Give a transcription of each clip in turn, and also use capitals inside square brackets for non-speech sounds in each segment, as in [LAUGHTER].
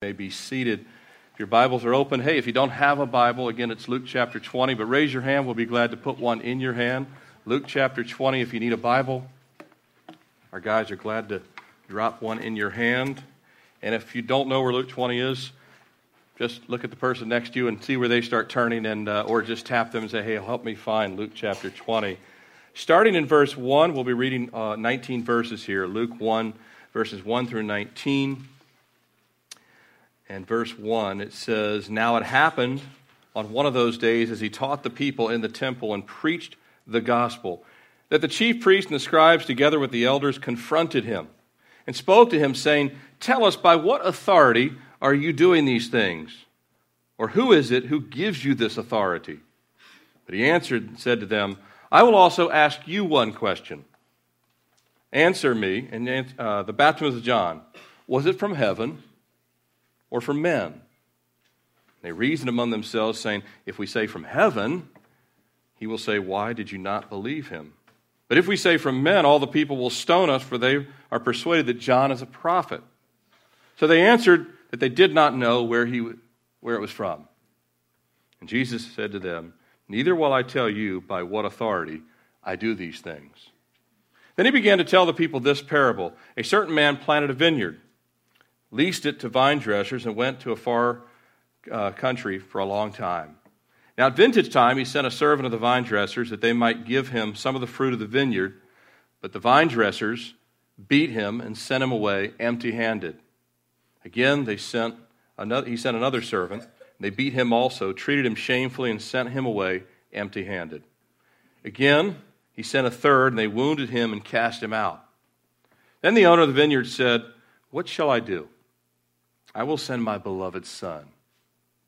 may be seated. If your Bibles are open, hey, if you don't have a Bible, again, it's Luke chapter 20, but raise your hand. We'll be glad to put one in your hand. Luke chapter 20, if you need a Bible, our guys are glad to drop one in your hand. And if you don't know where Luke 20 is, just look at the person next to you and see where they start turning, and, uh, or just tap them and say, hey, help me find Luke chapter 20. Starting in verse 1, we'll be reading uh, 19 verses here. Luke 1, verses 1 through 19 and verse 1, it says, Now it happened on one of those days as he taught the people in the temple and preached the gospel, that the chief priests and the scribes, together with the elders, confronted him and spoke to him, saying, Tell us, by what authority are you doing these things? Or who is it who gives you this authority? But he answered and said to them, I will also ask you one question. Answer me. And uh, the baptism of John, was it from heaven? Or from men? They reasoned among themselves, saying, If we say from heaven, he will say, Why did you not believe him? But if we say from men, all the people will stone us, for they are persuaded that John is a prophet. So they answered that they did not know where, he, where it was from. And Jesus said to them, Neither will I tell you by what authority I do these things. Then he began to tell the people this parable A certain man planted a vineyard leased it to vine dressers, and went to a far uh, country for a long time. Now, at vintage time, he sent a servant of the vine dressers that they might give him some of the fruit of the vineyard, but the vine dressers beat him and sent him away empty handed. Again, they sent another, he sent another servant. They beat him also, treated him shamefully, and sent him away empty handed. Again, he sent a third, and they wounded him and cast him out. Then the owner of the vineyard said, What shall I do? I will send my beloved son.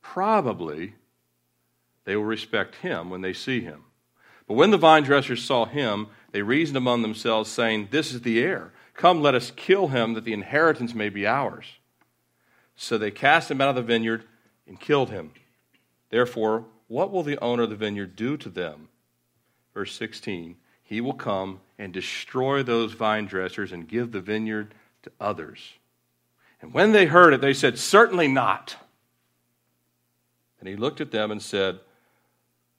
Probably they will respect him when they see him. But when the vine dressers saw him, they reasoned among themselves, saying, This is the heir. Come, let us kill him, that the inheritance may be ours. So they cast him out of the vineyard and killed him. Therefore, what will the owner of the vineyard do to them? Verse 16 He will come and destroy those vine dressers and give the vineyard to others. And when they heard it, they said, Certainly not. And he looked at them and said,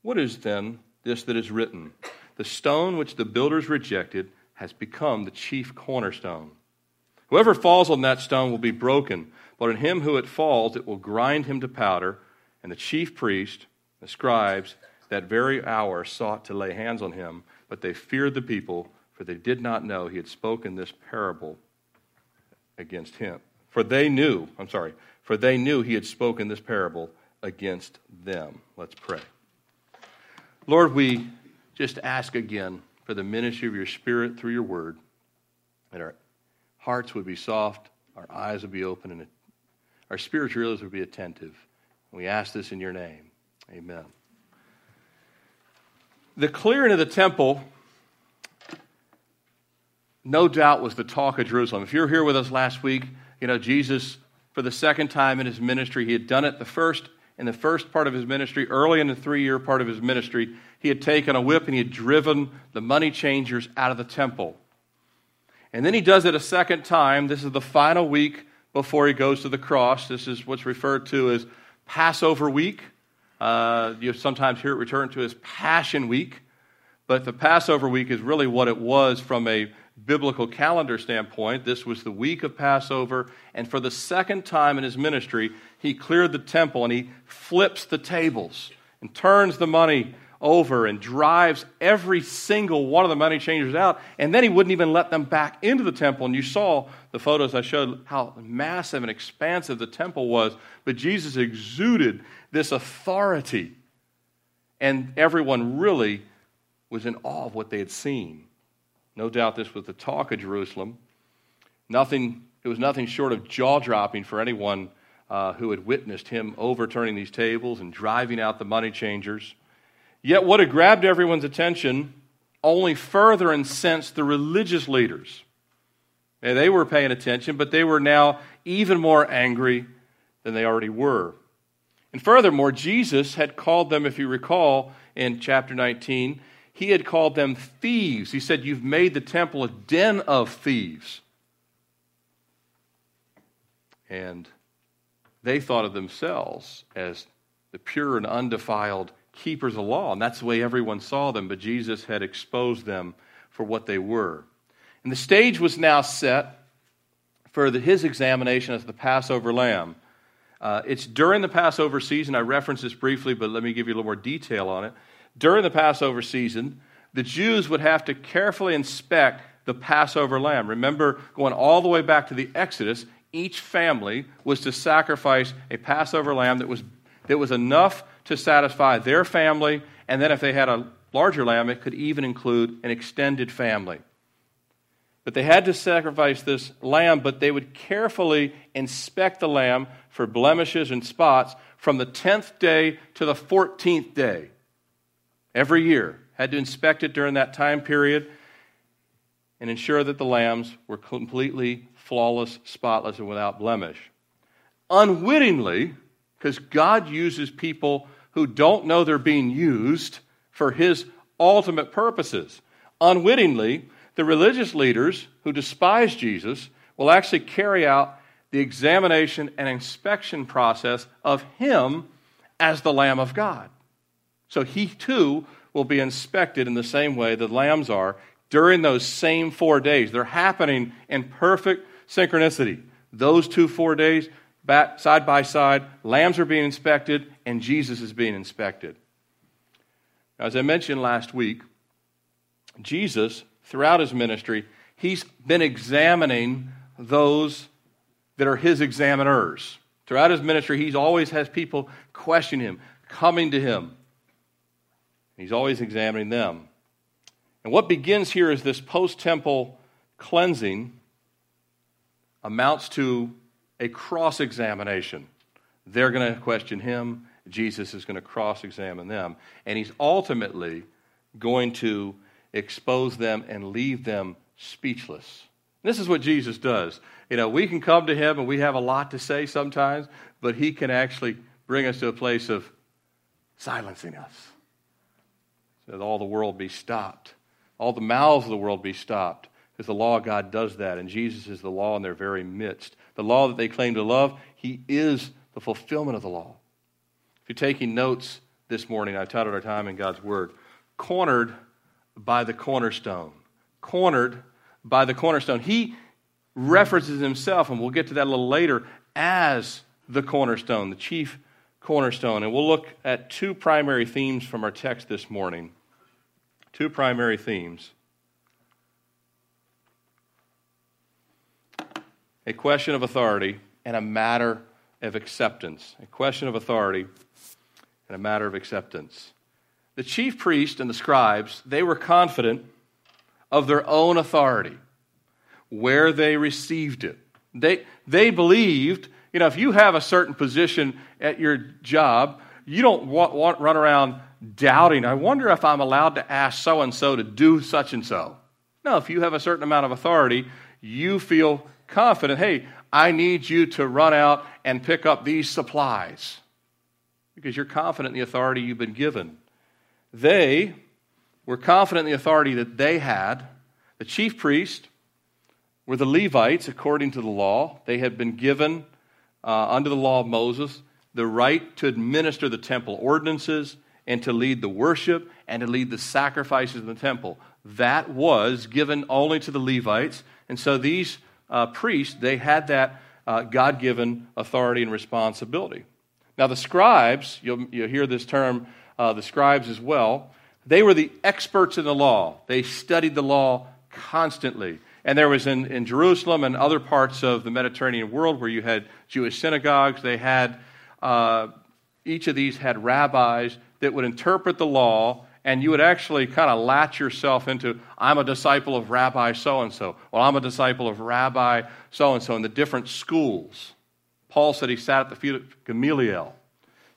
What is then this that is written? The stone which the builders rejected has become the chief cornerstone. Whoever falls on that stone will be broken, but on him who it falls, it will grind him to powder. And the chief priest, the scribes, that very hour sought to lay hands on him, but they feared the people, for they did not know he had spoken this parable against him. For they knew, I'm sorry, for they knew he had spoken this parable against them. Let's pray. Lord, we just ask again for the ministry of your Spirit through your word, that our hearts would be soft, our eyes would be open, and our spiritual ears would be attentive. We ask this in your name. Amen. The clearing of the temple, no doubt, was the talk of Jerusalem. If you were here with us last week, you know, Jesus, for the second time in his ministry, he had done it the first in the first part of his ministry, early in the three year part of his ministry, he had taken a whip and he had driven the money changers out of the temple. And then he does it a second time. This is the final week before he goes to the cross. This is what's referred to as Passover week. Uh, you sometimes hear it referred to as Passion Week. But the Passover week is really what it was from a biblical calendar standpoint, this was the week of Passover, and for the second time in his ministry, he cleared the temple and he flips the tables and turns the money over and drives every single one of the money changers out, and then he wouldn't even let them back into the temple. And you saw the photos I showed how massive and expansive the temple was, but Jesus exuded this authority, and everyone really was in awe of what they had seen. No doubt this was the talk of Jerusalem. Nothing, it was nothing short of jaw dropping for anyone uh, who had witnessed him overturning these tables and driving out the money changers. Yet, what had grabbed everyone's attention only further incensed the religious leaders. And they were paying attention, but they were now even more angry than they already were. And furthermore, Jesus had called them, if you recall, in chapter 19, he had called them thieves. He said, You've made the temple a den of thieves. And they thought of themselves as the pure and undefiled keepers of law, and that's the way everyone saw them, but Jesus had exposed them for what they were. And the stage was now set for the, his examination as the Passover lamb. Uh, it's during the Passover season. I referenced this briefly, but let me give you a little more detail on it. During the Passover season, the Jews would have to carefully inspect the Passover lamb. Remember, going all the way back to the Exodus, each family was to sacrifice a Passover lamb that was, that was enough to satisfy their family, and then if they had a larger lamb, it could even include an extended family. But they had to sacrifice this lamb, but they would carefully inspect the lamb for blemishes and spots from the 10th day to the 14th day every year. Had to inspect it during that time period and ensure that the lambs were completely flawless, spotless, and without blemish. Unwittingly, because God uses people who don't know they're being used for His ultimate purposes. Unwittingly, the religious leaders who despise Jesus will actually carry out the examination and inspection process of Him as the Lamb of God. So He too will be inspected in the same way the lambs are during those same four days. They're happening in perfect synchronicity. Those two four days, back, side by side, lambs are being inspected, and Jesus is being inspected. Now, as I mentioned last week, Jesus, throughout his ministry, he's been examining those that are his examiners. Throughout his ministry, he always has people questioning him, coming to him. He's always examining them. And what begins here is this post temple cleansing amounts to a cross examination. They're going to question him, Jesus is going to cross examine them, and he's ultimately going to expose them and leave them speechless. This is what Jesus does. You know, we can come to him and we have a lot to say sometimes, but he can actually bring us to a place of silencing us. That all the world be stopped all the mouths of the world be stopped. Because the law of God does that, and Jesus is the law in their very midst. The law that they claim to love, He is the fulfillment of the law. If you're taking notes this morning, I've titled our time in God's Word Cornered by the Cornerstone. Cornered by the Cornerstone. He references himself, and we'll get to that a little later, as the cornerstone, the chief cornerstone. And we'll look at two primary themes from our text this morning two primary themes a question of authority and a matter of acceptance. A question of authority and a matter of acceptance. The chief priest and the scribes, they were confident of their own authority, where they received it. They, they believed, you know, if you have a certain position at your job, you don't want, want run around doubting, I wonder if I'm allowed to ask so and so to do such and so. No, if you have a certain amount of authority, you feel confident, hey, I need you to run out and pick up these supplies because you're confident in the authority you've been given. They were confident in the authority that they had. The chief priest were the Levites, according to the law. They had been given, uh, under the law of Moses, the right to administer the temple ordinances and to lead the worship and to lead the sacrifices in the temple. That was given only to the Levites. And so these uh, priests, they had that uh, God given authority and responsibility. Now, the scribes, you'll, you'll hear this term, uh, the scribes as well, they were the experts in the law. They studied the law constantly. And there was in, in Jerusalem and other parts of the Mediterranean world where you had Jewish synagogues, they had, uh, each of these had rabbis that would interpret the law, and you would actually kind of latch yourself into, I'm a disciple of Rabbi so and so. Well, I'm a disciple of Rabbi so and so in the different schools. Paul said he sat at the feet of Gamaliel.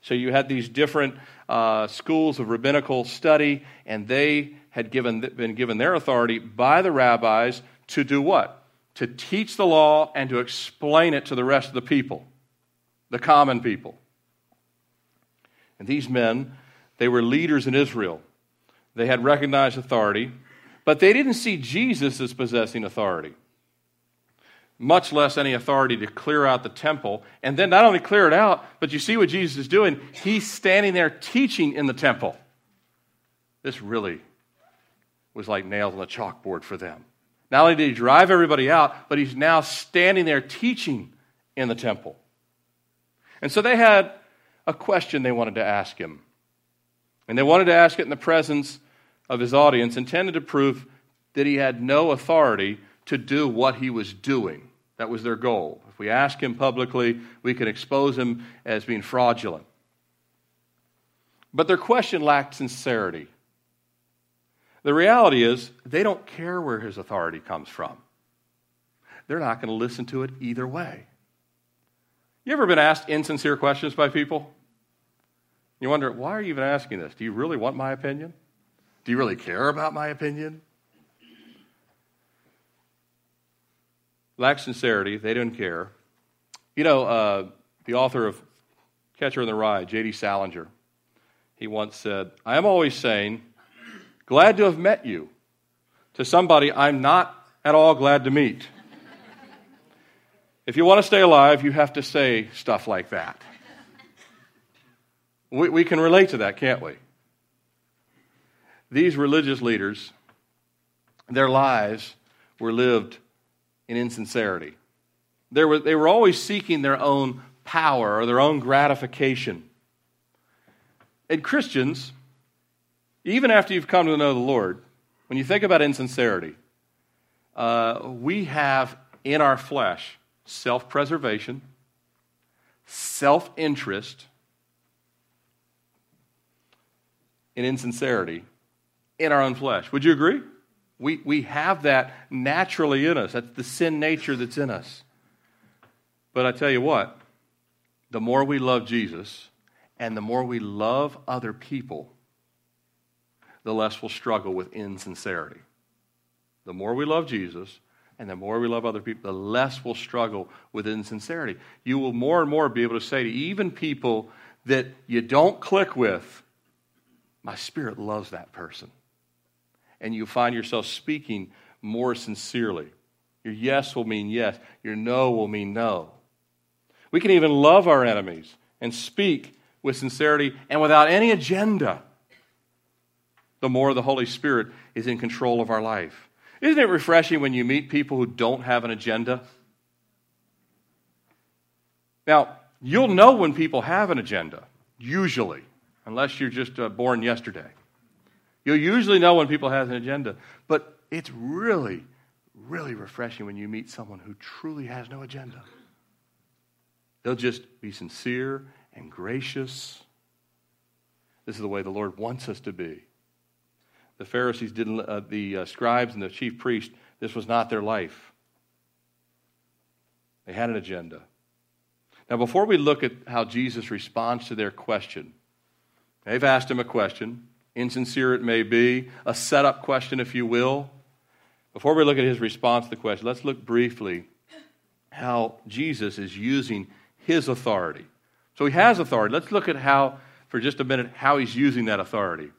So you had these different uh, schools of rabbinical study, and they had given, been given their authority by the rabbis to do what? To teach the law and to explain it to the rest of the people, the common people. And these men they were leaders in Israel. They had recognized authority, but they didn't see Jesus as possessing authority. much less any authority to clear out the temple. And then not only clear it out, but you see what Jesus is doing? He's standing there teaching in the temple. This really was like nails on the chalkboard for them. Not only did he drive everybody out, but he's now standing there teaching in the temple. And so they had a question they wanted to ask him. And they wanted to ask it in the presence of his audience, intended to prove that he had no authority to do what he was doing. That was their goal. If we ask him publicly, we can expose him as being fraudulent. But their question lacked sincerity. The reality is, they don't care where his authority comes from. They're not going to listen to it either way. You ever been asked insincere questions by people? You wonder, why are you even asking this? Do you really want my opinion? Do you really care about my opinion? Lack sincerity, they didn't care. You know, uh, the author of Catcher in the Rye, J.D. Salinger, he once said, I am always saying, glad to have met you, to somebody I'm not at all glad to meet. if you want to stay alive, you have to say stuff like that. We, we can relate to that, can't we? These religious leaders, their lives were lived in insincerity. Were, they were always seeking their own power or their own gratification. And Christians, even after you've come to know the Lord, when you think about insincerity, uh, we have in our flesh self preservation, self interest, and insincerity in our own flesh. Would you agree? We, we have that naturally in us. That's the sin nature that's in us. But I tell you what, the more we love Jesus and the more we love other people, the less we'll struggle with insincerity. The more we love Jesus and the more we love other people, the less we'll struggle with insincerity. You will more and more be able to say to even people that you don't click with, my spirit loves that person and you find yourself speaking more sincerely. Your yes will mean yes, your no will mean no. We can even love our enemies and speak with sincerity and without any agenda. The more the Holy Spirit is in control of our life. Isn't it refreshing when you meet people who don't have an agenda? Now, you'll know when people have an agenda, usually, unless you're just uh, born yesterday. You'll usually know when people have an agenda, but it's really, really refreshing when you meet someone who truly has no agenda. They'll just be sincere and gracious. This is the way the Lord wants us to be. The Pharisees didn't, uh, the uh, scribes and the chief priest, this was not their life. They had an agenda. Now, before we look at how Jesus responds to their question, they've asked him a question insincere it may be, a setup question, if you will. Before we look at his response to the question, let's look briefly how Jesus is using his authority. So he has authority. Let's look at how, for just a minute, how he's using that authority.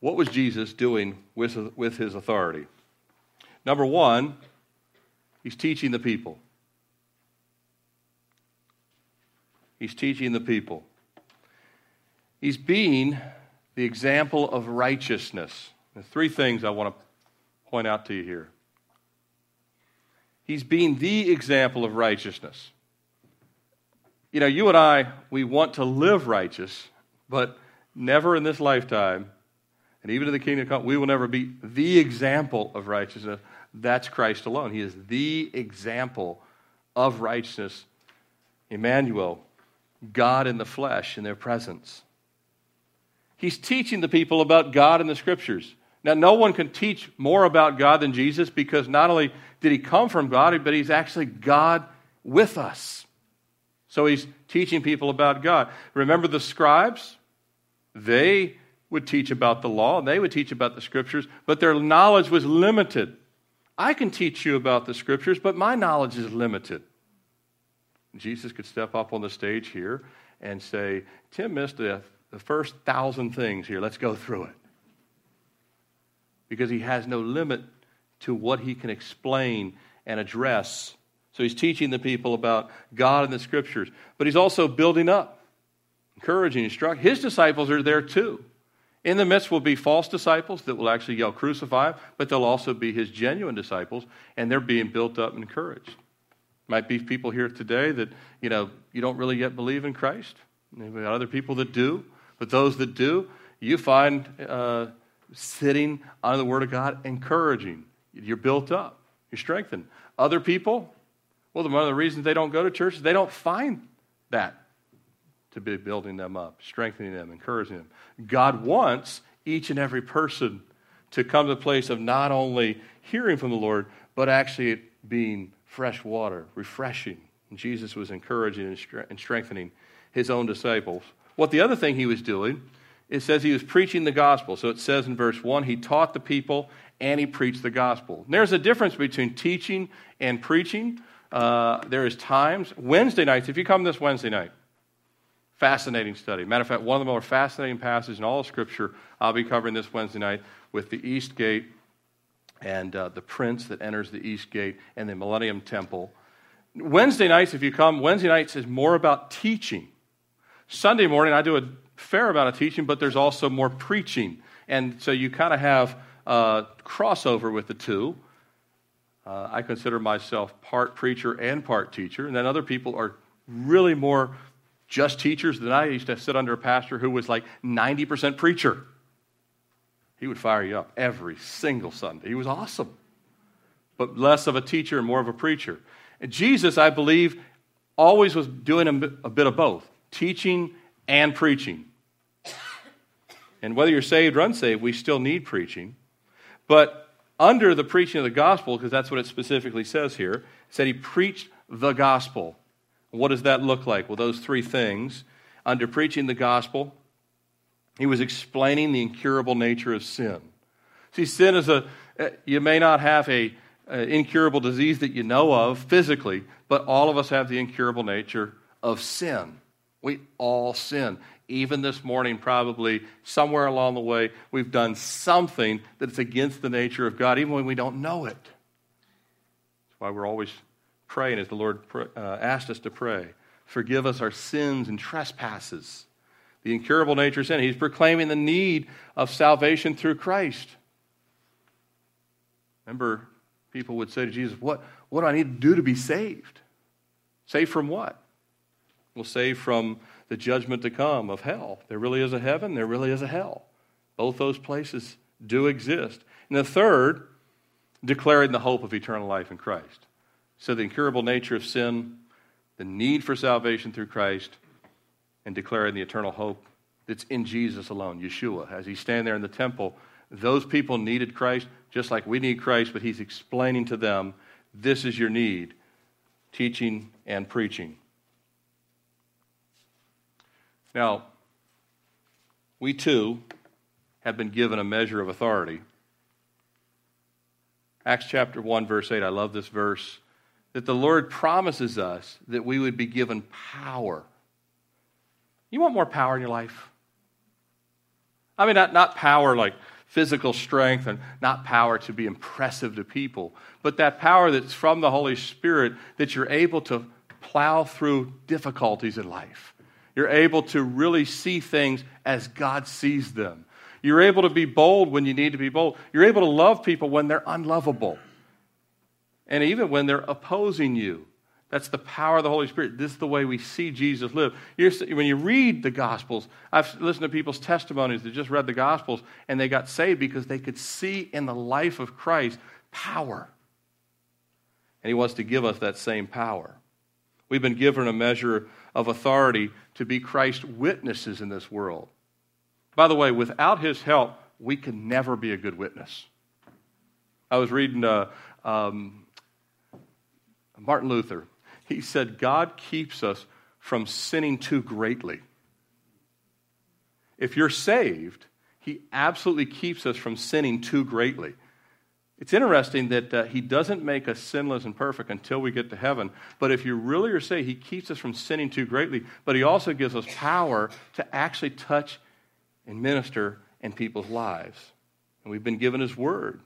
What was Jesus doing with, with his authority? Number one, he's teaching the people. He's teaching the people. He's being the example of righteousness. There's three things I want to point out to you here. He's being the example of righteousness. You know, you and I, we want to live righteous, but never in this lifetime, and even in the kingdom come, we will never be the example of righteousness. That's Christ alone. He is the example of righteousness. Emmanuel, God in the flesh in their presence. He's teaching the people about God in the scriptures. Now, no one can teach more about God than Jesus because not only did he come from God, but he's actually God with us. So he's teaching people about God. Remember the scribes? They would teach about the law, they would teach about the scriptures, but their knowledge was limited. I can teach you about the scriptures, but my knowledge is limited. Jesus could step up on the stage here and say, Tim missed a the first thousand things here. Let's go through it. Because he has no limit to what he can explain and address. So he's teaching the people about God and the scriptures, but he's also building up, encouraging, instructing. His disciples are there too. In the midst will be false disciples that will actually yell, crucify, but they'll also be his genuine disciples, and they're being built up and encouraged. Might be people here today that, you know, you don't really yet believe in Christ. Got other people that do, but those that do, you find uh, sitting under the Word of God encouraging. You're built up, you're strengthened. Other people, well, one of the reasons they don't go to church is they don't find that to be building them up, strengthening them, encouraging them. God wants each and every person to come to the place of not only hearing from the Lord, but actually it being fresh water, refreshing. And Jesus was encouraging and strengthening his own disciples. What the other thing he was doing, it says he was preaching the gospel. So it says in verse 1 he taught the people and he preached the gospel. And there's a difference between teaching and preaching. Uh, there is times, Wednesday nights, if you come this Wednesday night, Fascinating study. Matter of fact, one of the more fascinating passages in all of Scripture I'll be covering this Wednesday night with the East Gate and uh, the prince that enters the East Gate and the Millennium Temple. Wednesday nights, if you come, Wednesday nights is more about teaching. Sunday morning, I do a fair amount of teaching, but there's also more preaching. And so you kind of have a crossover with the two. Uh, I consider myself part preacher and part teacher, and then other people are really more just teachers than I used to sit under a pastor who was like 90% preacher. He would fire you up every single Sunday. He was awesome, but less of a teacher and more of a preacher. And Jesus, I believe, always was doing a bit of both teaching and preaching. And whether you're saved or unsaved, we still need preaching. But under the preaching of the gospel, because that's what it specifically says here, it said he preached the gospel. What does that look like? Well, those three things. Under preaching the gospel, he was explaining the incurable nature of sin. See, sin is a, eh, you may not have a incurable disease that you know of physically, but all of us have the incurable nature of sin. We all sin. Even this morning, probably somewhere along the way, we've done something that's against the nature of God, even when we don't know it. That's why we're always praying as the Lord uh, asked us to pray. Forgive us our sins and trespasses. The incurable nature of sin. He's proclaiming the need of salvation through Christ. Remember, people would say to Jesus, What, what do I need to do to be saved? Saved from what? Well, saved from the judgment to come of hell. There really is a heaven, there really is a hell. Both those places do exist. And the third, declaring the hope of eternal life in Christ. So, the incurable nature of sin, the need for salvation through Christ, and declaring the eternal hope that's in Jesus alone, Yeshua. As he stand there in the temple, those people needed Christ just like we need Christ, but he's explaining to them this is your need teaching and preaching. Now, we too have been given a measure of authority. Acts chapter 1, verse 8, I love this verse that the Lord promises us that we would be given power. You want more power in your life? I mean, not, not power like physical strength and not power to be impressive to people, but that power that's from the Holy Spirit that you're able to plow through difficulties in life. You're able to really see things as God sees them. You're able to be bold when you need to be bold. You're able to love people when they're unlovable and even when they're opposing you. That's the power of the Holy Spirit. This is the way we see Jesus live. You're, when you read the Gospels, I've listened to people's testimonies that just read the Gospels and they got saved because they could see in the life of Christ power. And He wants to give us that same power. We've been given a measure of authority to be Christ's witnesses in this world. By the way, without His help, we can never be a good witness. I was reading uh, um, Martin Luther. He said, God keeps us from sinning too greatly. If you're saved, He absolutely keeps us from sinning too greatly. It's interesting that uh, he doesn't make us sinless and perfect until we get to heaven. But if you really are saying he keeps us from sinning too greatly, but he also gives us power to actually touch and minister in people's lives. And we've been given his word.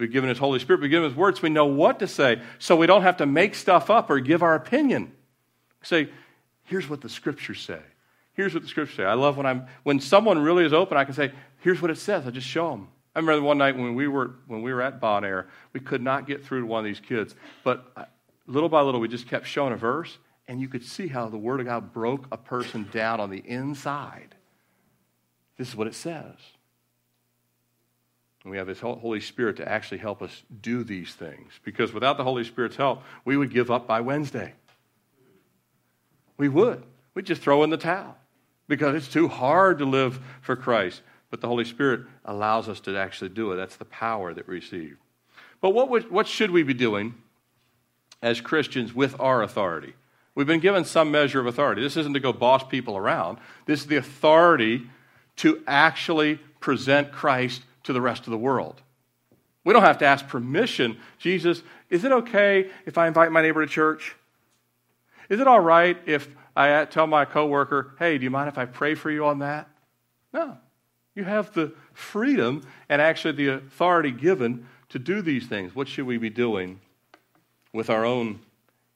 We've given his Holy Spirit. We've given his words, we know what to say so we don't have to make stuff up or give our opinion. Say, here's what the scriptures say. Here's what the scriptures say. I love when I'm when someone really is open, I can say, here's what it says. I just show them. I remember one night when we were when we were at Bon Air, we could not get through to one of these kids, but uh, little by little we just kept showing a verse, and you could see how the Word of God broke a person down on the inside. This is what it says. And we have His Holy Spirit to actually help us do these things, because without the Holy Spirit's help, we would give up by Wednesday. We would. We'd just throw in the towel because it's too hard to live for Christ. But the Holy Spirit allows us to actually do it. That's the power that we receive. But what, would, what should we be doing as Christians with our authority? We've been given some measure of authority. This isn't to go boss people around, this is the authority to actually present Christ to the rest of the world. We don't have to ask permission. Jesus, is it okay if I invite my neighbor to church? Is it all right if I tell my coworker, hey, do you mind if I pray for you on that? No. You have the freedom and actually the authority given to do these things. What should we be doing with our own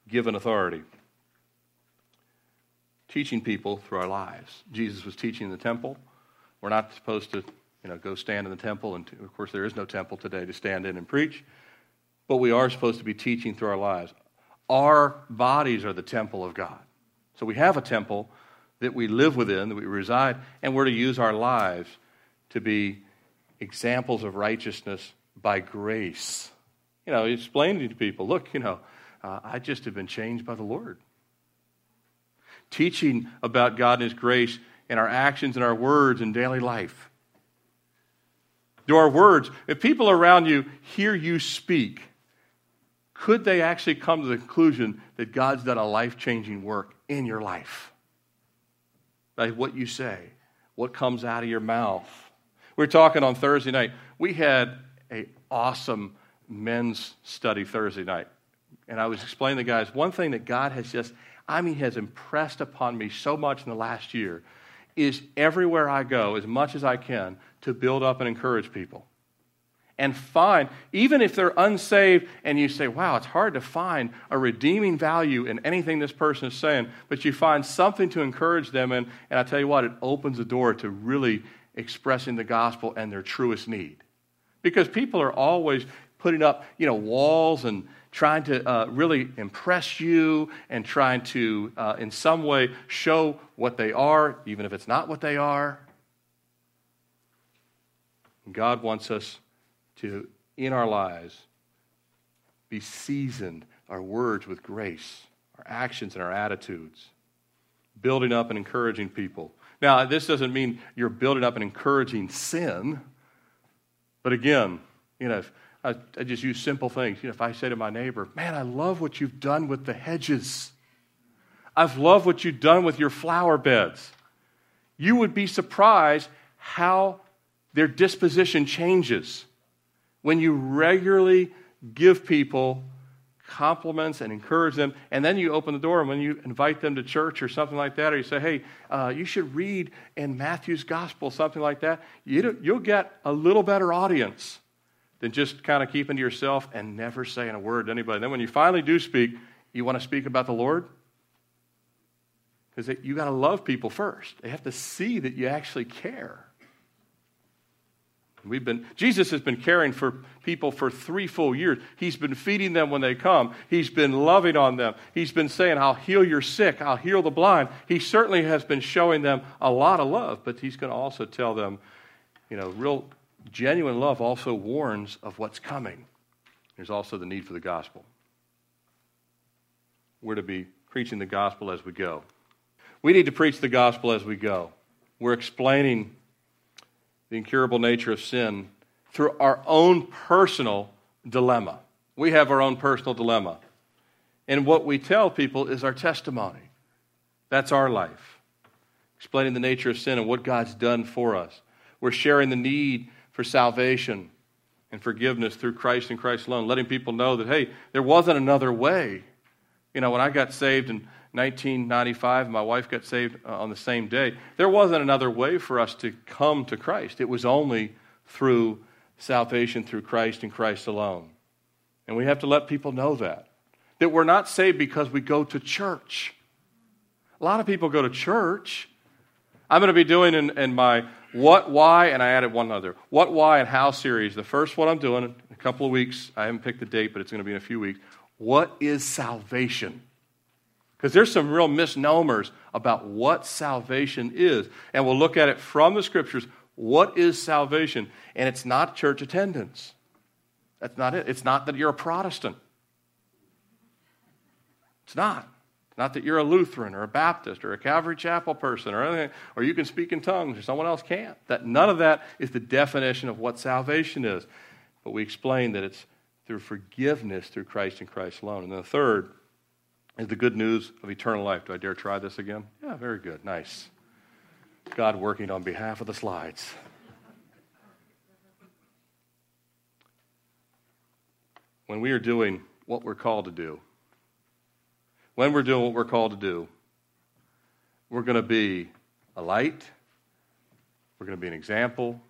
given authority? Teaching people through our lives. Jesus was teaching in the temple. We're not supposed to, you know, go stand in the temple, and of course there is no temple today to stand in and preach. But we are supposed to be teaching through our lives. Our bodies are the temple of God. So we have a temple that we live within, that we reside, and we're to use our lives to be examples of righteousness by grace. You know, explaining to people, look, you know, uh, I just have been changed by the Lord. Teaching about God and His grace in our actions and our words in daily life. Do our words, if people around you hear you speak, could they actually come to the conclusion that God's done a life changing work in your life? By what you say, what comes out of your mouth. We were talking on Thursday night. We had an awesome men's study Thursday night. And I was explaining to the guys one thing that God has just, I mean, has impressed upon me so much in the last year is everywhere I go, as much as I can, to build up and encourage people. And find, even if they're unsaved and you say, wow, it's hard to find a redeeming value in anything this person is saying, but you find something to encourage them in, and I tell you what, it opens the door to really expressing the gospel and their truest need. Because people are always putting up, you know, walls and trying to uh, really impress you and trying to, uh, in some way, show what they are, even if it's not what they are. God wants us to, in our lives, be seasoned, our words with grace, our actions and our attitudes, building up and encouraging people. Now, this doesn't mean you're building up and encouraging sin. But again, you know, I, I, just use simple things. You know, if I say to my neighbor, man, I love what you've done with the hedges. I've loved what you've done with your flower beds. You would be surprised how their disposition changes when you regularly give people compliments and encourage them. And then you open the door, and when you invite them to church or something like that, or you say, hey, uh, you should read in Matthew's gospel, something like that, you, you'll get a little better audience than just kind of keeping to yourself and never saying a word to anybody. Then when you finally do speak, you want to speak about the Lord? Because you got to love people first. They have to see that you actually care. We've been, Jesus has been caring for people for three full years. He's been feeding them when they come. He's been loving on them. He's been saying, I'll heal your sick. I'll heal the blind. He certainly has been showing them a lot of love, but he's going to also tell them, you know, real genuine love also warns of what's coming. There's also the need for the gospel. We're to be preaching the gospel as we go. We need to preach the gospel as we go. We're explaining the incurable nature of sin through our own personal dilemma. We have our own personal dilemma. And what we tell people is our testimony. That's our life. Explaining the nature of sin and what God's done for us. We're sharing the need for salvation and forgiveness through Christ and Christ alone, letting people know that, hey, there wasn't another way. You know, when I got saved in 1995, my wife got saved uh, on the same day, there wasn't another way for us to come to Christ. It was only through salvation through Christ and Christ alone. And we have to let people know that. That we're not saved because we go to church. A lot of people go to church. I'm going to be doing in, in my what, why, and I added one other. What, why, and how series. The first one I'm doing in a couple of weeks. I haven't picked the date, but it's going to be in a few weeks. What is salvation? Because there's some real misnomers about what salvation is. And we'll look at it from the scriptures. What is salvation? And it's not church attendance. That's not it. It's not that you're a Protestant. It's not. Not that you're a Lutheran or a Baptist or a Calvary Chapel person or anything, or you can speak in tongues or someone else can't. That none of that is the definition of what salvation is. But we explain that it's through forgiveness through Christ and Christ alone. And then the third is the good news of eternal life. Do I dare try this again? Yeah, very good. Nice. God working on behalf of the slides. When we are doing what we're called to do, when we're doing what we're called to do, we're going to be a light, we're going to be an example,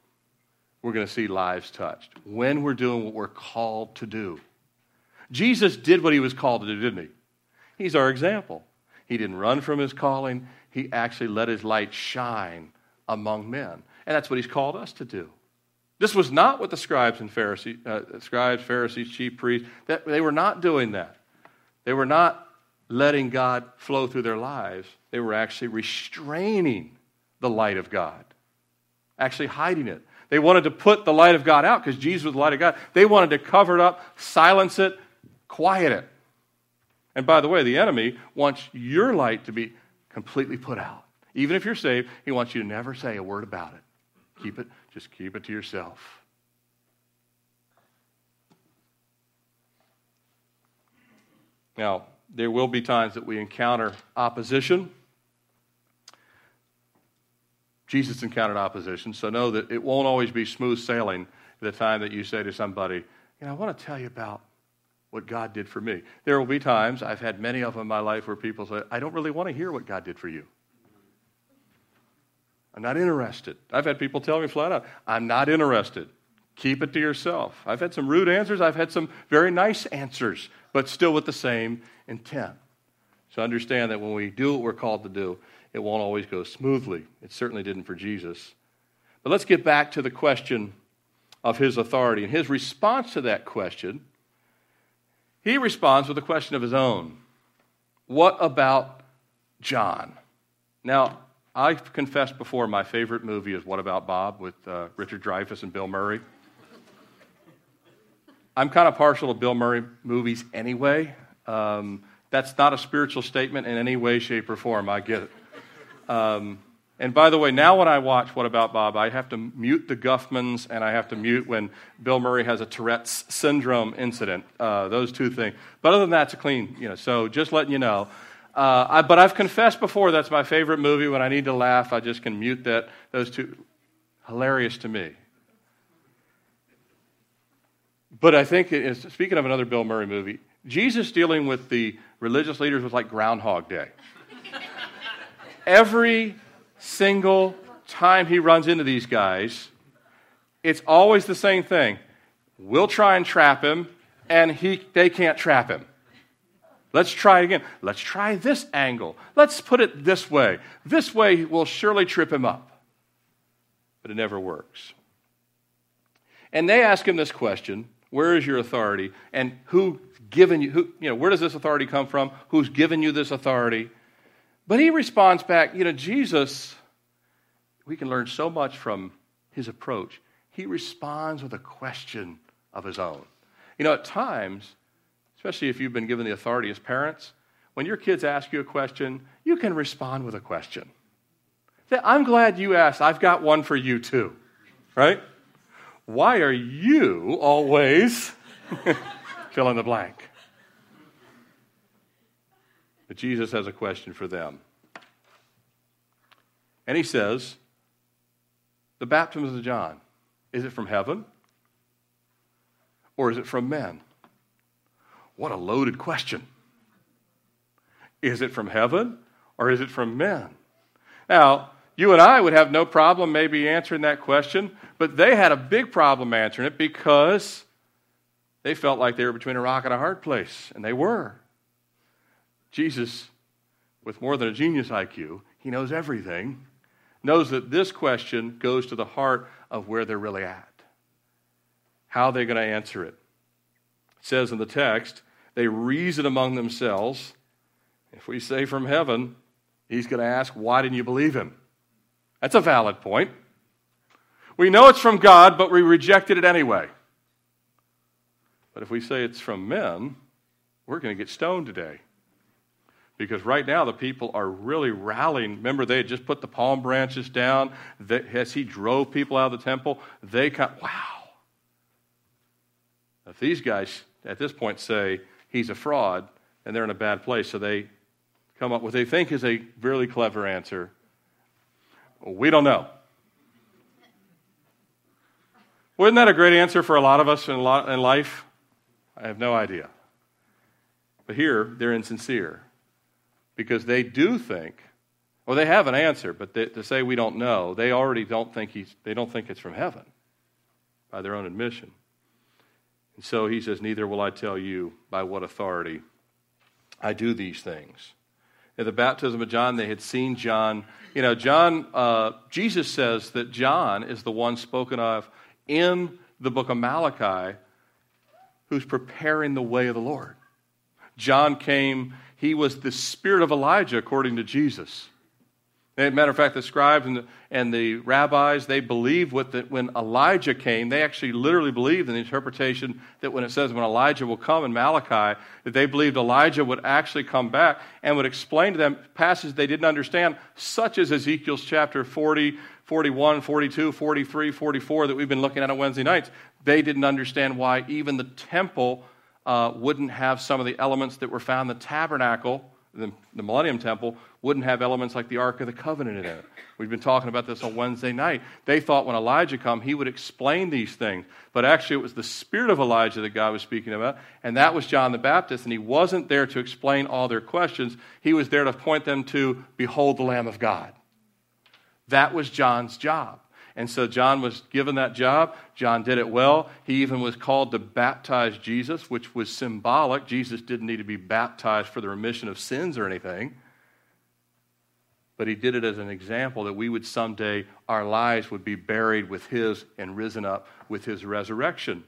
we're going to see lives touched. When we're doing what we're called to do. Jesus did what he was called to do, didn't he? He's our example. He didn't run from his calling, he actually let his light shine among men. And that's what he's called us to do. This was not what the scribes and Pharisees, uh, scribes, Pharisees, chief priests, that, they were not doing that. They were not letting God flow through their lives, they were actually restraining the light of God, actually hiding it. They wanted to put the light of God out because Jesus was the light of God. They wanted to cover it up, silence it, quiet it. And by the way, the enemy wants your light to be completely put out. Even if you're saved, he wants you to never say a word about it. Keep it, just keep it to yourself. Now, there will be times that we encounter opposition. Jesus encountered opposition, so know that it won't always be smooth sailing the time that you say to somebody, you know, I want to tell you about what God did for me. There will be times, I've had many of them in my life, where people say, I don't really want to hear what God did for you. I'm not interested. I've had people tell me flat out, I'm not interested. Keep it to yourself. I've had some rude answers, I've had some very nice answers, but still with the same intent. So understand that when we do what we're called to do, it won't always go smoothly. It certainly didn't for Jesus. But let's get back to the question of his authority. And his response to that question, he responds with a question of his own What about John? Now, I've confessed before my favorite movie is What About Bob with uh, Richard Dreyfuss and Bill Murray. I'm kind of partial to Bill Murray movies anyway. Um, that's not a spiritual statement in any way, shape, or form. I get it. Um, and by the way, now when I watch What About Bob, I have to mute the Guffmans and I have to mute when Bill Murray has a Tourette's syndrome incident. Uh, those two things. But other than that, it's a clean, you know. So just letting you know. Uh, I, but I've confessed before that's my favorite movie. When I need to laugh, I just can mute that. Those two, hilarious to me. But I think, speaking of another Bill Murray movie, Jesus dealing with the religious leaders was like Groundhog Day. [LAUGHS] Every single time he runs into these guys, it's always the same thing. We'll try and trap him, and he, they can't trap him. Let's try again. Let's try this angle. Let's put it this way. This way will surely trip him up. But it never works. And they ask him this question Where is your authority? And who given you, who, you know, where does this authority come from? Who's given you this authority? But he responds back, you know, Jesus, we can learn so much from his approach. He responds with a question of his own. You know, at times, especially if you've been given the authority as parents, when your kids ask you a question, you can respond with a question. Say, I'm glad you asked. I've got one for you too. Right? Why are you always [LAUGHS] fill in the blank? But Jesus has a question for them. And he says, The baptism of John, is it from heaven? or is it from men? What a loaded question. Is it from heaven or is it from men? Now, you and I would have no problem maybe answering that question, but they had a big problem answering it because they felt like they were between a rock and a hard place, and they were. Jesus, with more than a genius IQ, he knows everything, knows that this question goes to the heart of where they're really at. How are they going to answer it? It says in the text, they reason among themselves. If we say from heaven, he's going to ask, Why didn't you believe him? That's a valid point. We know it's from God, but we rejected it anyway. But if we say it's from men, we're going to get stoned today. Because right now, the people are really rallying. Remember, they had just put the palm branches down. as he drove people out of the temple, they of, wow. If these guys at this point say he's a fraud, and they're in a bad place, so they come up with what they think is a really clever answer. We don't know. Wasn't that a great answer for a lot of us in life? I have no idea. But here, they're insincere because they do think, well, they have an answer, but they, to say we don't know, they already don't think he's, they don't think it's from heaven by their own admission. And so he says, Neither will I tell you by what authority I do these things. At the baptism of John, they had seen John. You know, John, uh, Jesus says that John is the one spoken of in the book of Malachi who's preparing the way of the Lord. John came, he was the spirit of Elijah, according to Jesus. As matter of fact, the scribes and the, and the rabbis, they believed what the, when Elijah came, they actually literally believed in the interpretation that when it says when Elijah will come in Malachi, that they believed Elijah would actually come back and would explain to them passages they didn't understand, such as Ezekiel's chapter 40, 41, 42, 43, 44 that we've been looking at on Wednesday nights. They didn't understand why even the temple uh, wouldn't have some of the elements that were found in the tabernacle, the, the Millennium Temple, wouldn't have elements like the Ark of the Covenant in it. We've been talking about this on Wednesday night. They thought when Elijah come, he would explain these things. But actually, it was the spirit of Elijah that God was speaking about, and that was John the Baptist. And he wasn't there to explain all their questions. He was there to point them to, behold the Lamb of God. That was John's job. And so John was given that job. John did it well. He even was called to baptize Jesus, which was symbolic. Jesus didn't need to be baptized for the remission of sins or anything. But he did it as an example that we would someday, our lives would be buried with his and risen up with his resurrection.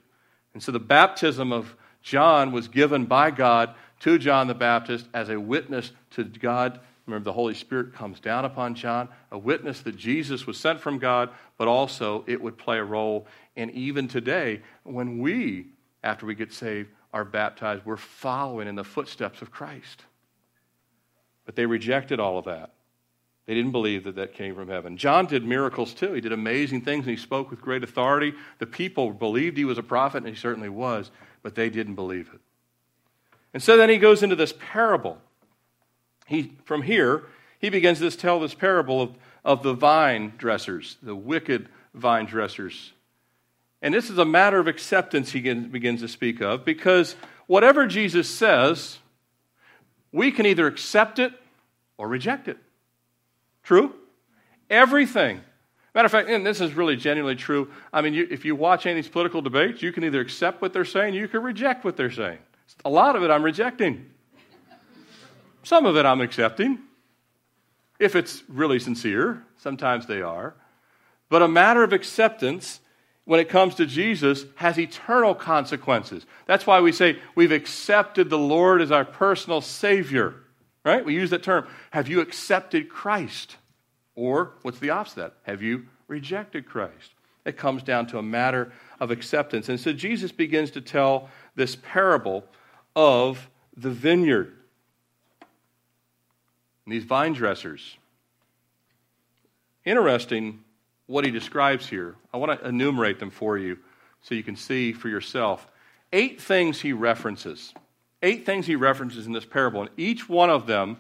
And so the baptism of John was given by God to John the Baptist as a witness to God Remember, the Holy Spirit comes down upon John, a witness that Jesus was sent from God, but also it would play a role. And even today, when we, after we get saved, are baptized, we're following in the footsteps of Christ. But they rejected all of that. They didn't believe that that came from heaven. John did miracles too. He did amazing things and he spoke with great authority. The people believed he was a prophet, and he certainly was, but they didn't believe it. And so then he goes into this parable he, from here, he begins to tell this parable of, of the vine dressers, the wicked vine dressers. And this is a matter of acceptance he begins to speak of because whatever Jesus says, we can either accept it or reject it. True? Everything. Matter of fact, and this is really genuinely true. I mean, you, if you watch any of these political debates, you can either accept what they're saying, you can reject what they're saying. A lot of it I'm rejecting. Some of it I'm accepting, if it's really sincere. Sometimes they are. But a matter of acceptance when it comes to Jesus has eternal consequences. That's why we say we've accepted the Lord as our personal Savior, right? We use that term. Have you accepted Christ? Or what's the opposite? Have you rejected Christ? It comes down to a matter of acceptance. And so Jesus begins to tell this parable of the vineyard. And these vine dressers. Interesting what he describes here. I want to enumerate them for you so you can see for yourself. Eight things he references. Eight things he references in this parable, and each one of them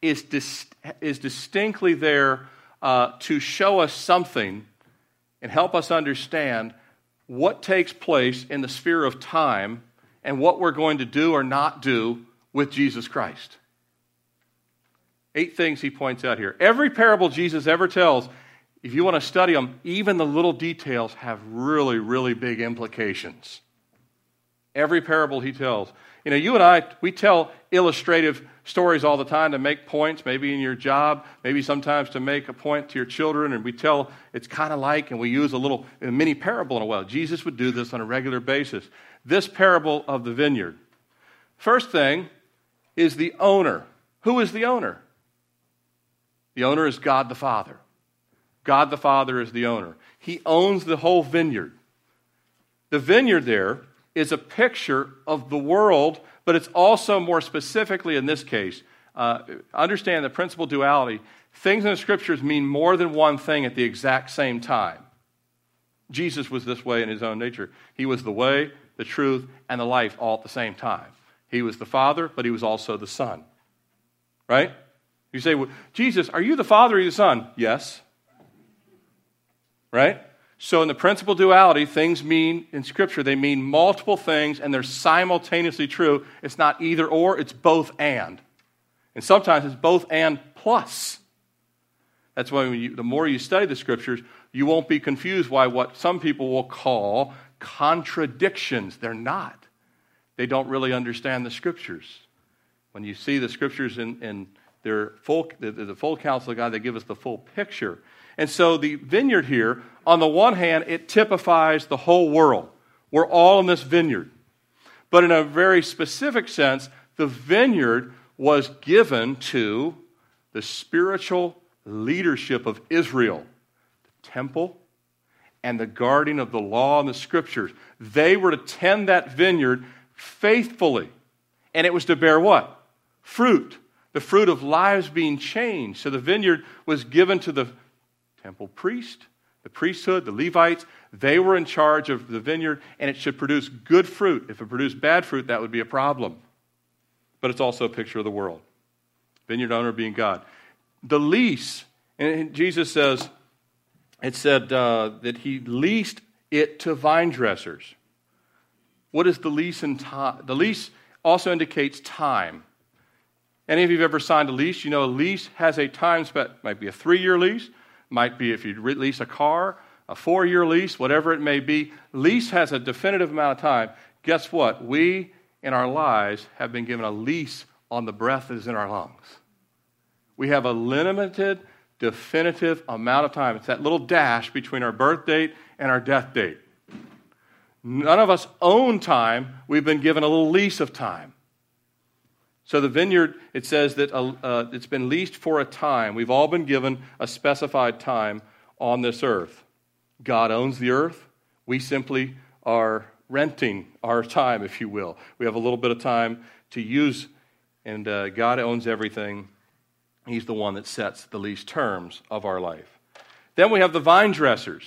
is, dis- is distinctly there uh, to show us something and help us understand what takes place in the sphere of time and what we're going to do or not do with Jesus Christ. Eight things he points out here. Every parable Jesus ever tells, if you want to study them, even the little details have really, really big implications. Every parable he tells. You know, you and I, we tell illustrative stories all the time to make points, maybe in your job, maybe sometimes to make a point to your children, and we tell it's kind of like, and we use a little a mini parable in a while. Jesus would do this on a regular basis. This parable of the vineyard. First thing is the owner. Who is the owner? The owner is God the Father. God the Father is the owner. He owns the whole vineyard. The vineyard there is a picture of the world, but it's also more specifically in this case. Uh, understand the principle duality. Things in the scriptures mean more than one thing at the exact same time. Jesus was this way in his own nature. He was the way, the truth, and the life all at the same time. He was the Father, but he was also the Son. Right? You say, well, Jesus, are you the Father or the Son? Yes. Right? So, in the principle duality, things mean, in Scripture, they mean multiple things and they're simultaneously true. It's not either or, it's both and. And sometimes it's both and plus. That's why you, the more you study the Scriptures, you won't be confused by what some people will call contradictions. They're not. They don't really understand the Scriptures. When you see the Scriptures in, in their full, the, the full counsel of God, they give us the full picture. And so the vineyard here, on the one hand, it typifies the whole world. We're all in this vineyard. But in a very specific sense, the vineyard was given to the spiritual leadership of Israel, the temple, and the guarding of the law and the scriptures. They were to tend that vineyard faithfully. And it was to bear what? Fruit. The fruit of lives being changed. So the vineyard was given to the temple priest, the priesthood, the Levites, they were in charge of the vineyard, and it should produce good fruit. If it produced bad fruit, that would be a problem. But it's also a picture of the world. Vineyard owner being God. The lease, and Jesus says, it said uh, that he leased it to vine dressers. What is the lease in time? The lease also indicates time. Any of you have ever signed a lease? You know a lease has a time span. Might be a three year lease, might be if you lease a car, a four year lease, whatever it may be. Lease has a definitive amount of time. Guess what? We in our lives have been given a lease on the breath that is in our lungs. We have a limited, definitive amount of time. It's that little dash between our birth date and our death date. None of us own time. We've been given a little lease of time. So the vineyard, it says that uh, uh, it's been leased for a time. We've all been given a specified time on this earth. God owns the earth. We simply are renting our time, if you will. We have a little bit of time to use, and uh, God owns everything. He's the one that sets the lease terms of our life. Then we have the vine dressers.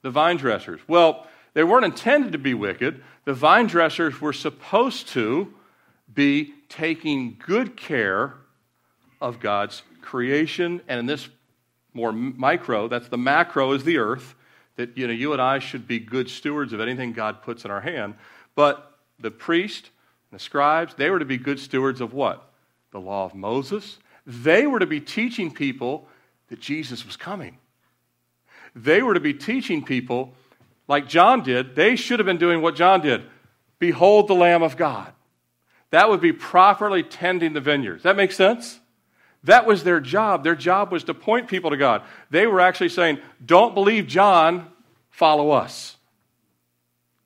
The vine dressers. Well, they weren't intended to be wicked. The vine dressers were supposed to be taking good care of God's creation. And in this more micro, that's the macro is the earth, that you know you and I should be good stewards of anything God puts in our hand. But the priest and the scribes, they were to be good stewards of what? The law of Moses. They were to be teaching people that Jesus was coming. They were to be teaching people like John did. They should have been doing what John did. Behold the Lamb of God. That would be properly tending the vineyards. That makes sense? That was their job. Their job was to point people to God. They were actually saying, Don't believe John, follow us.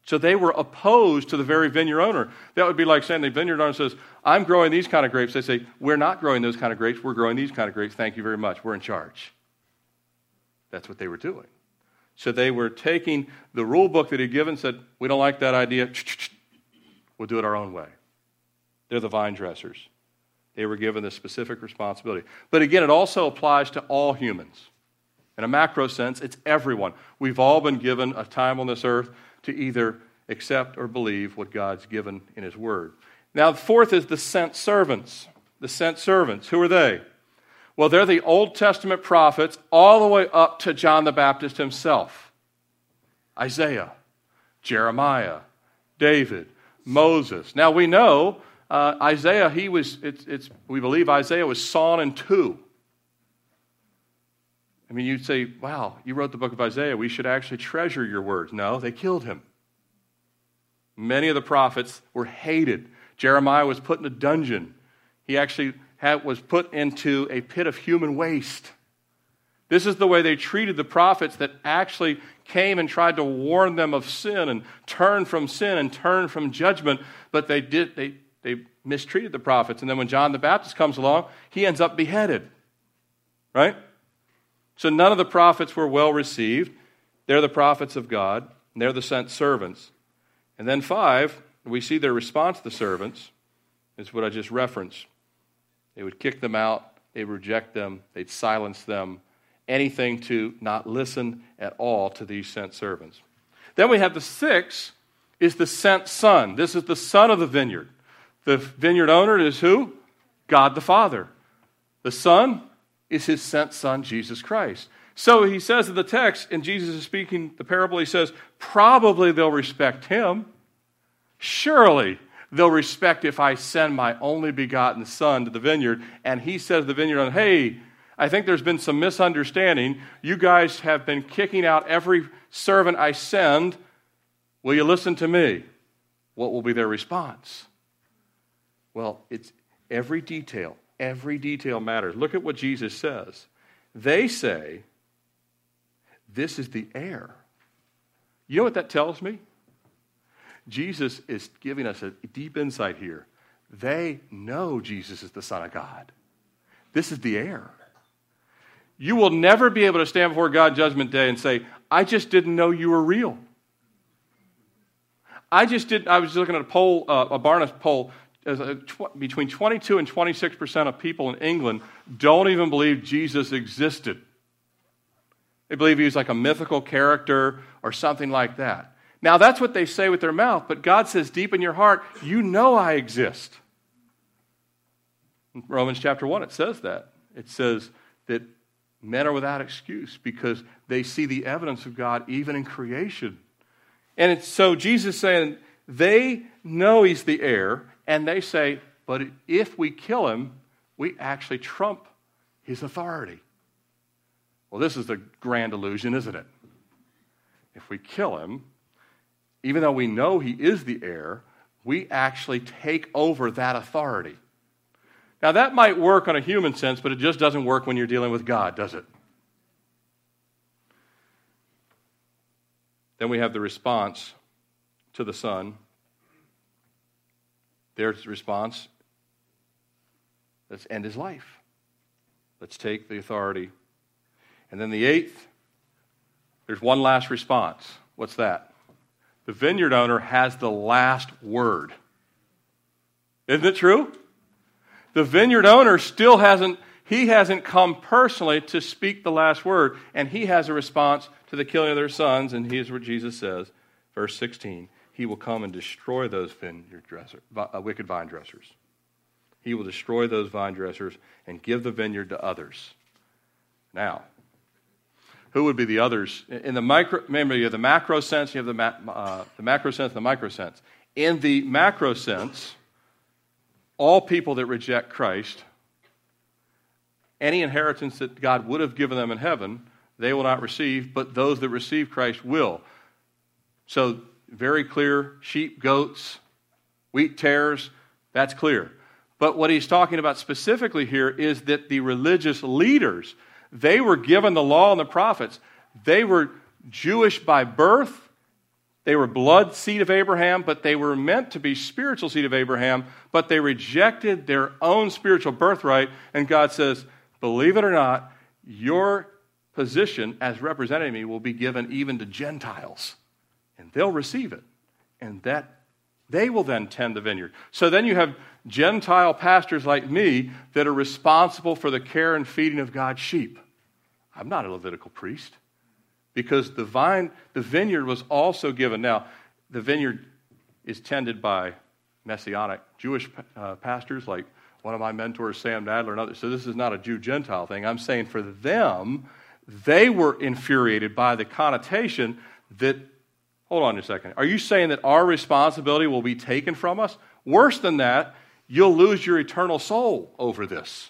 So they were opposed to the very vineyard owner. That would be like saying the vineyard owner says, I'm growing these kind of grapes. They say, We're not growing those kind of grapes. We're growing these kind of grapes. Thank you very much. We're in charge. That's what they were doing. So they were taking the rule book that he'd given, said, We don't like that idea. We'll do it our own way. They're the vine dressers. They were given this specific responsibility. But again, it also applies to all humans. In a macro sense, it's everyone. We've all been given a time on this earth to either accept or believe what God's given in His Word. Now, the fourth is the sent servants. The sent servants. Who are they? Well, they're the Old Testament prophets all the way up to John the Baptist himself. Isaiah, Jeremiah, David, Moses. Now we know uh, Isaiah, he was, it's, it's, we believe Isaiah was sawn in two. I mean, you'd say, wow, you wrote the book of Isaiah. We should actually treasure your words. No, they killed him. Many of the prophets were hated. Jeremiah was put in a dungeon. He actually had, was put into a pit of human waste. This is the way they treated the prophets that actually came and tried to warn them of sin and turn from sin and turn from judgment, but they did they, they mistreated the prophets. And then when John the Baptist comes along, he ends up beheaded. Right? So none of the prophets were well received. They're the prophets of God, and they're the sent servants. And then, five, we see their response to the servants is what I just referenced. They would kick them out, they'd reject them, they'd silence them, anything to not listen at all to these sent servants. Then we have the six is the sent son. This is the son of the vineyard. The vineyard owner is who? God the Father. The son is his sent son, Jesus Christ. So he says in the text, and Jesus is speaking the parable, he says, probably they'll respect him. Surely they'll respect if I send my only begotten son to the vineyard. And he says to the vineyard, owner, hey, I think there's been some misunderstanding. You guys have been kicking out every servant I send. Will you listen to me? What will be their response? Well, it's every detail Every detail matters. Look at what Jesus says. They say, This is the heir. You know what that tells me? Jesus is giving us a deep insight here. They know Jesus is the Son of God. This is the heir. You will never be able to stand before God Judgment Day and say, I just didn't know you were real. I just didn't. I was looking at a poll, uh, a Barna poll tw- between 22 and 26 percent of people in England don't even believe Jesus existed. They believe he was like a mythical character or something like that. Now, that's what they say with their mouth, but God says deep in your heart, you know I exist. In Romans chapter 1, it says that. It says that men are without excuse because they see the evidence of God even in creation. And so Jesus saying they know he's the heir, and they say, but if we kill him, we actually trump his authority. Well, this is a grand illusion, isn't it? If we kill him, even though we know he is the heir, we actually take over that authority. Now, that might work on a human sense, but it just doesn't work when you're dealing with God, does it? Then we have the response to the Son. Their response let's end his life. Let's take the authority. And then the eighth, there's one last response. What's that? The vineyard owner has the last word. Isn't it true? The vineyard owner still hasn't, he hasn't come personally to speak the last word, and he has a response to the killing of their sons, and here's what Jesus says, verse 16 he will come and destroy those vineyard dresser, uh, wicked vine dressers. He will destroy those vine dressers and give the vineyard to others. Now, who would be the others? In the micro, remember, you have the macro sense, you have the, uh, the macro sense, the micro sense. In the macro sense, all people that reject Christ, any inheritance that God would have given them in heaven, they will not receive, but those that receive Christ will. So very clear sheep, goats, wheat tares, that's clear. But what he's talking about specifically here is that the religious leaders, they were given the law and the prophets. They were Jewish by birth. They were blood seed of Abraham, but they were meant to be spiritual seed of Abraham, but they rejected their own spiritual birthright. And God says, believe it or not, your position as representing me will be given even to Gentiles and they'll receive it. And that they will then tend the vineyard. So then you have Gentile pastors like me that are responsible for the care and feeding of God's sheep. I'm not a Levitical priest because the vine, the vineyard was also given. Now, the vineyard is tended by messianic Jewish uh, pastors like one of my mentors, Sam Nadler, and others. So this is not a Jew Gentile thing. I'm saying for them, they were infuriated by the connotation that Hold on a second. Are you saying that our responsibility will be taken from us? Worse than that, you'll lose your eternal soul over this.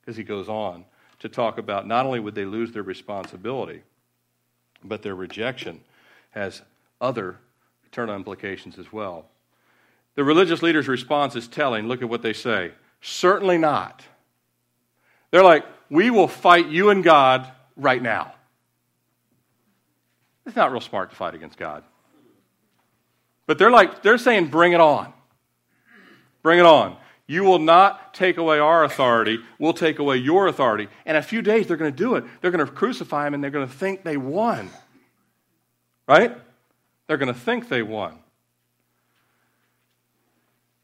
Because he goes on to talk about not only would they lose their responsibility, but their rejection has other eternal implications as well. The religious leader's response is telling. Look at what they say. Certainly not. They're like, we will fight you and God right now. It's not real smart to fight against God. But they're like, they're saying, bring it on. Bring it on. You will not take away our authority. We'll take away your authority. And in a few days, they're going to do it. They're going to crucify him and they're going to think they won. Right? They're going to think they won.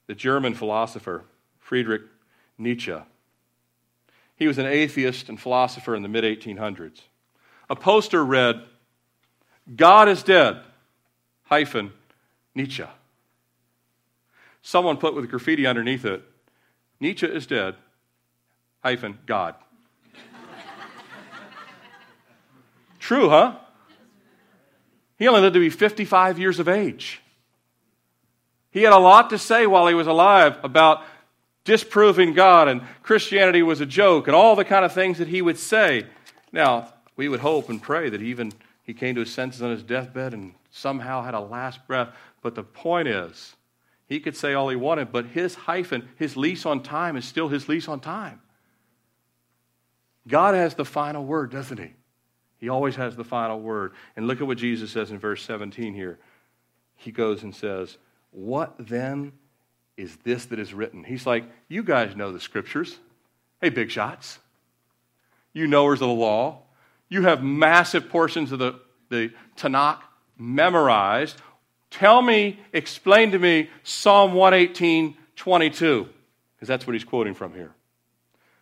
The German philosopher, Friedrich Nietzsche, he was an atheist and philosopher in the mid 1800s. A poster read, God is dead, hyphen, Nietzsche. Someone put with graffiti underneath it, Nietzsche is dead, hyphen, God. [LAUGHS] True, huh? He only lived to be 55 years of age. He had a lot to say while he was alive about disproving God and Christianity was a joke and all the kind of things that he would say. Now, we would hope and pray that even he came to his senses on his deathbed and somehow had a last breath. But the point is, he could say all he wanted, but his hyphen, his lease on time, is still his lease on time. God has the final word, doesn't he? He always has the final word. And look at what Jesus says in verse 17 here. He goes and says, What then is this that is written? He's like, You guys know the scriptures. Hey, big shots. You knowers of the law. You have massive portions of the, the Tanakh memorized. Tell me, explain to me Psalm 118, 22, because that's what he's quoting from here.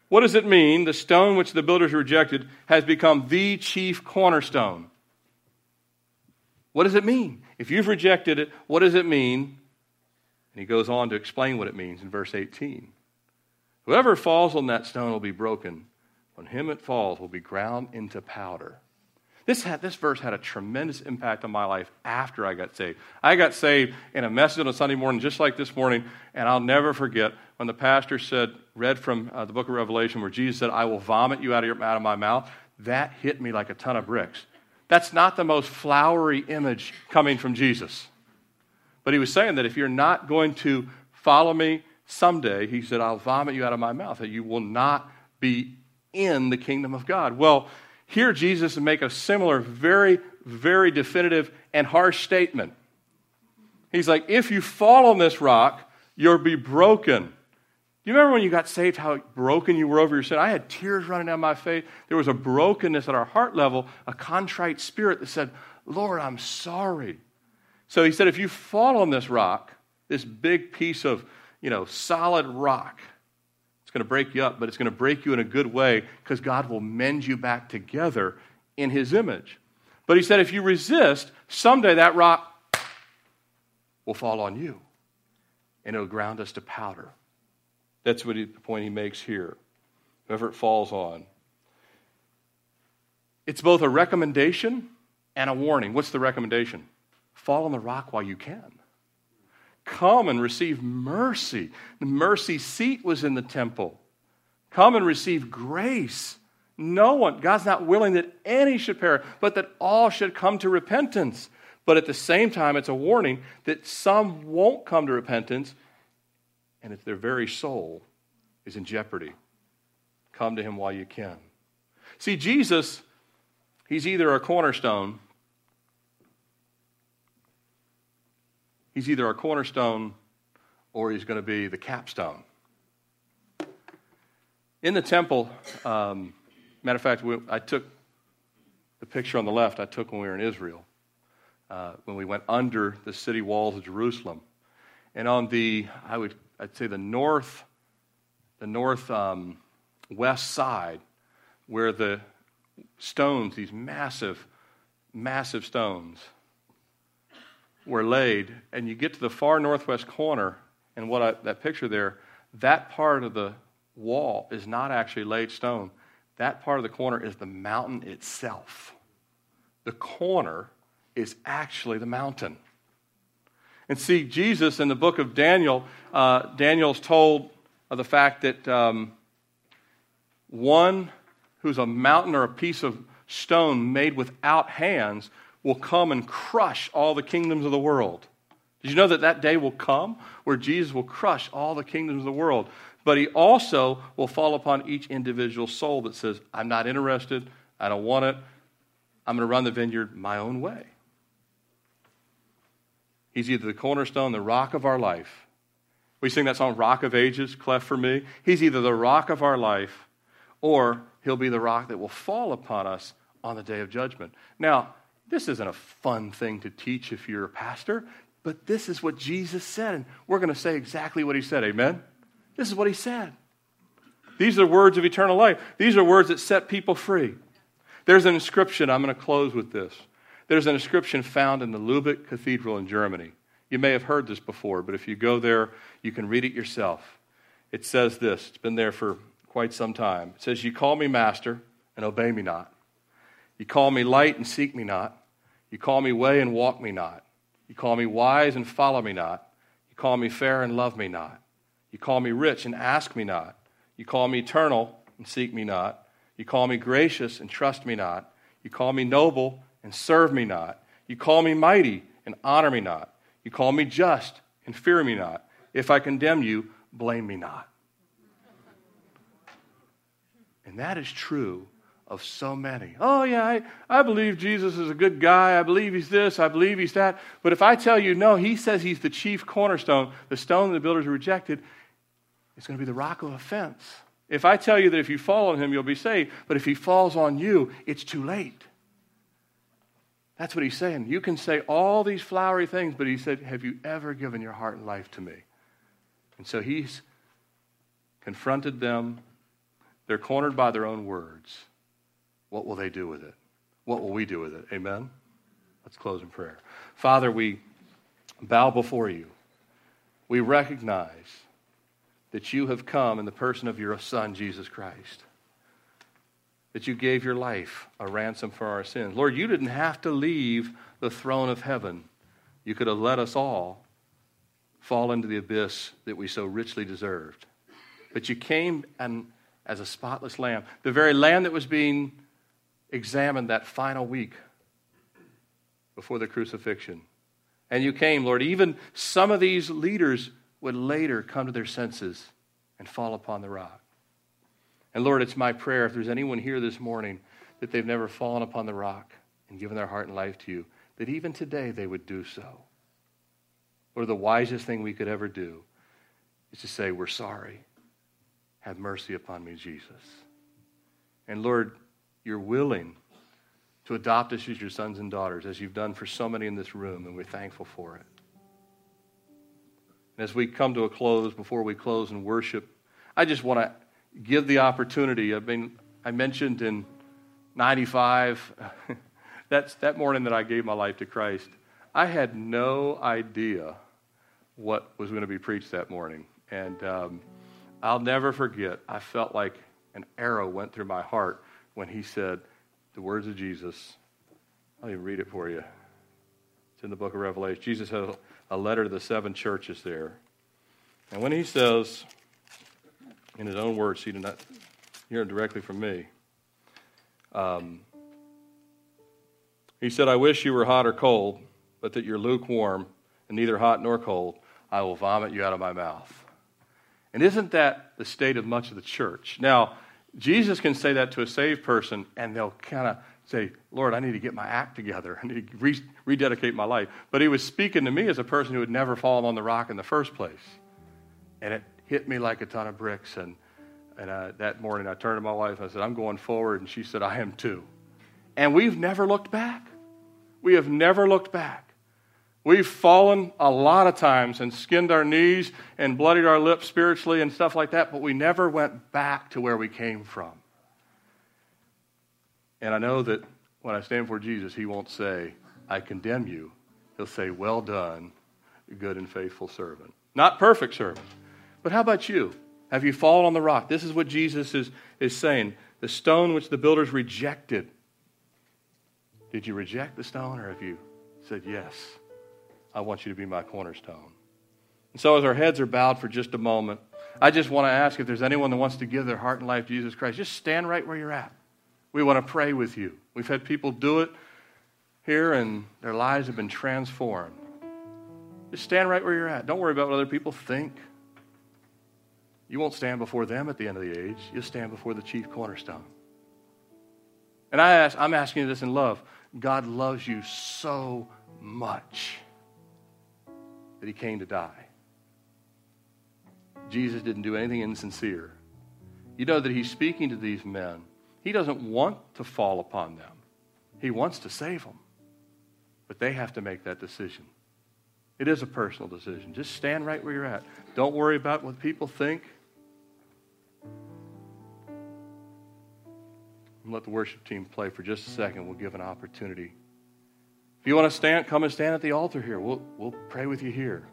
What does it mean? The stone which the builders rejected has become the chief cornerstone. What does it mean? If you've rejected it, what does it mean? And he goes on to explain what it means in verse 18. Whoever falls on that stone will be broken, on him it falls will be ground into powder. This, had, this verse had a tremendous impact on my life after I got saved. I got saved in a message on a Sunday morning, just like this morning, and I'll never forget when the pastor said, read from uh, the book of Revelation, where Jesus said, I will vomit you out of, your, out of my mouth. That hit me like a ton of bricks. That's not the most flowery image coming from Jesus. But he was saying that if you're not going to follow me someday, he said, I'll vomit you out of my mouth, that you will not be in the kingdom of God. Well, here Jesus would make a similar, very, very definitive and harsh statement. He's like, if you fall on this rock, you'll be broken. You remember when you got saved, how broken you were over your sin? I had tears running down my face. There was a brokenness at our heart level, a contrite spirit that said, Lord, I'm sorry. So he said, if you fall on this rock, this big piece of, you know, solid rock, it's going to break you up, but it's going to break you in a good way because God will mend you back together in His image. But he said, if you resist, someday that rock will fall on you and it'll ground us to powder. That's what he, the point he makes here. Whoever it falls on. It's both a recommendation and a warning. What's the recommendation? Fall on the rock while you can. Come and receive mercy. The mercy seat was in the temple. Come and receive grace. No one, God's not willing that any should perish, but that all should come to repentance. But at the same time, it's a warning that some won't come to repentance, and if their very soul is in jeopardy. Come to Him while you can. See, Jesus, He's either a cornerstone He's either our cornerstone or he's going to be the capstone. In the temple, um, matter of fact, we, I took the picture on the left I took when we were in Israel, uh, when we went under the city walls of Jerusalem. And on the, I would, I'd say the north, the north um, west side, where the stones, these massive, massive stones, were laid, and you get to the far northwest corner, and what I, that picture there, that part of the wall is not actually laid stone. That part of the corner is the mountain itself. The corner is actually the mountain. And see, Jesus in the book of Daniel, uh, Daniel's told of the fact that um, one who's a mountain or a piece of stone made without hands will come and crush all the kingdoms of the world. Did you know that that day will come where Jesus will crush all the kingdoms of the world? But he also will fall upon each individual soul that says, I'm not interested, I don't want it, I'm going to run the vineyard my own way. He's either the cornerstone, the rock of our life. We sing that song, Rock of Ages, cleft for me. He's either the rock of our life or he'll be the rock that will fall upon us on the day of judgment. Now, this isn't a fun thing to teach if you're a pastor, but this is what Jesus said, and we're going to say exactly what he said. Amen? This is what he said. These are words of eternal life. These are words that set people free. There's an inscription, I'm going to close with this. There's an inscription found in the Lubeck Cathedral in Germany. You may have heard this before, but if you go there, you can read it yourself. It says this, it's been there for quite some time. It says, You call me master and obey me not. You call me light and seek me not. You call me way and walk me not. You call me wise and follow me not. You call me fair and love me not. You call me rich and ask me not. You call me eternal and seek me not. You call me gracious and trust me not. You call me noble and serve me not. You call me mighty and honor me not. You call me just and fear me not. If I condemn you, blame me not. And that is true of so many. Oh, yeah, I, I believe Jesus is a good guy. I believe he's this. I believe he's that. But if I tell you, no, he says he's the chief cornerstone, the stone the builders rejected, it's going to be the rock of offense. If I tell you that if you fall on him, you'll be saved, but if he falls on you, it's too late. That's what he's saying. You can say all these flowery things, but he said, Have you ever given your heart and life to me? And so he's confronted them. They're cornered by their own words. What will they do with it? What will we do with it? Amen? Let's close in prayer. Father, we bow before you. We recognize that you have come in the person of your Son, Jesus Christ. That you gave your life a ransom for our sins. Lord, you didn't have to leave the throne of heaven. You could have let us all fall into the abyss that we so richly deserved. But you came and as a spotless lamb, the very lamb that was being examined that final week before the crucifixion. And you came, Lord. Even some of these leaders would later come to their senses and fall upon the rock. And Lord, it's my prayer if there's anyone here this morning that they've never fallen upon the rock and given their heart and life to you, that even today they would do so. Or the wisest thing we could ever do is to say, We're sorry. Have mercy upon me, Jesus. And Lord, you're willing to adopt us as your sons and daughters, as you've done for so many in this room, and we're thankful for it. And as we come to a close, before we close and worship, I just want to give the opportunity. I mean, I mentioned in 95, [LAUGHS] that's that morning that I gave my life to Christ, I had no idea what was going to be preached that morning. And um, I'll never forget, I felt like an arrow went through my heart when he said the words of Jesus. I'll even read it for you. It's in the book of Revelation. Jesus has a letter to the seven churches there. And when he says, in his own words, he did not hear it directly from me. Um, he said, I wish you were hot or cold, but that you're lukewarm and neither hot nor cold. I will vomit you out of my mouth. And isn't that the state of much of the church? Now, Jesus can say that to a saved person, and they'll kind of say, Lord, I need to get my act together. I need to re- rededicate my life. But he was speaking to me as a person who had never fallen on the rock in the first place. And it hit me like a ton of bricks. And, and uh, that morning I turned to my wife and I said, I'm going forward. And she said, I am too. And we've never looked back. We have never looked back. We've fallen a lot of times and skinned our knees and bloodied our lips spiritually and stuff like that, but we never went back to where we came from. And I know that when I stand for Jesus, he won't say, I condemn you. He'll say, Well done, good and faithful servant. Not perfect servant. But how about you? Have you fallen on the rock? This is what Jesus is, is saying. The stone which the builders rejected. Did you reject the stone or have you said, Yes, I want you to be my cornerstone. And so, as our heads are bowed for just a moment, I just want to ask if there's anyone that wants to give their heart and life to Jesus Christ, just stand right where you're at. We want to pray with you. We've had people do it here, and their lives have been transformed. Just stand right where you're at. Don't worry about what other people think. You won't stand before them at the end of the age. You'll stand before the chief cornerstone. And I ask, I'm asking you this in love. God loves you so much that he came to die. Jesus didn't do anything insincere. You know that he's speaking to these men. He doesn't want to fall upon them, he wants to save them. But they have to make that decision. It is a personal decision. Just stand right where you're at. Don't worry about what people think. let the worship team play for just a second. We'll give an opportunity. You want to stand, come and stand at the altar here. We'll, we'll pray with you here.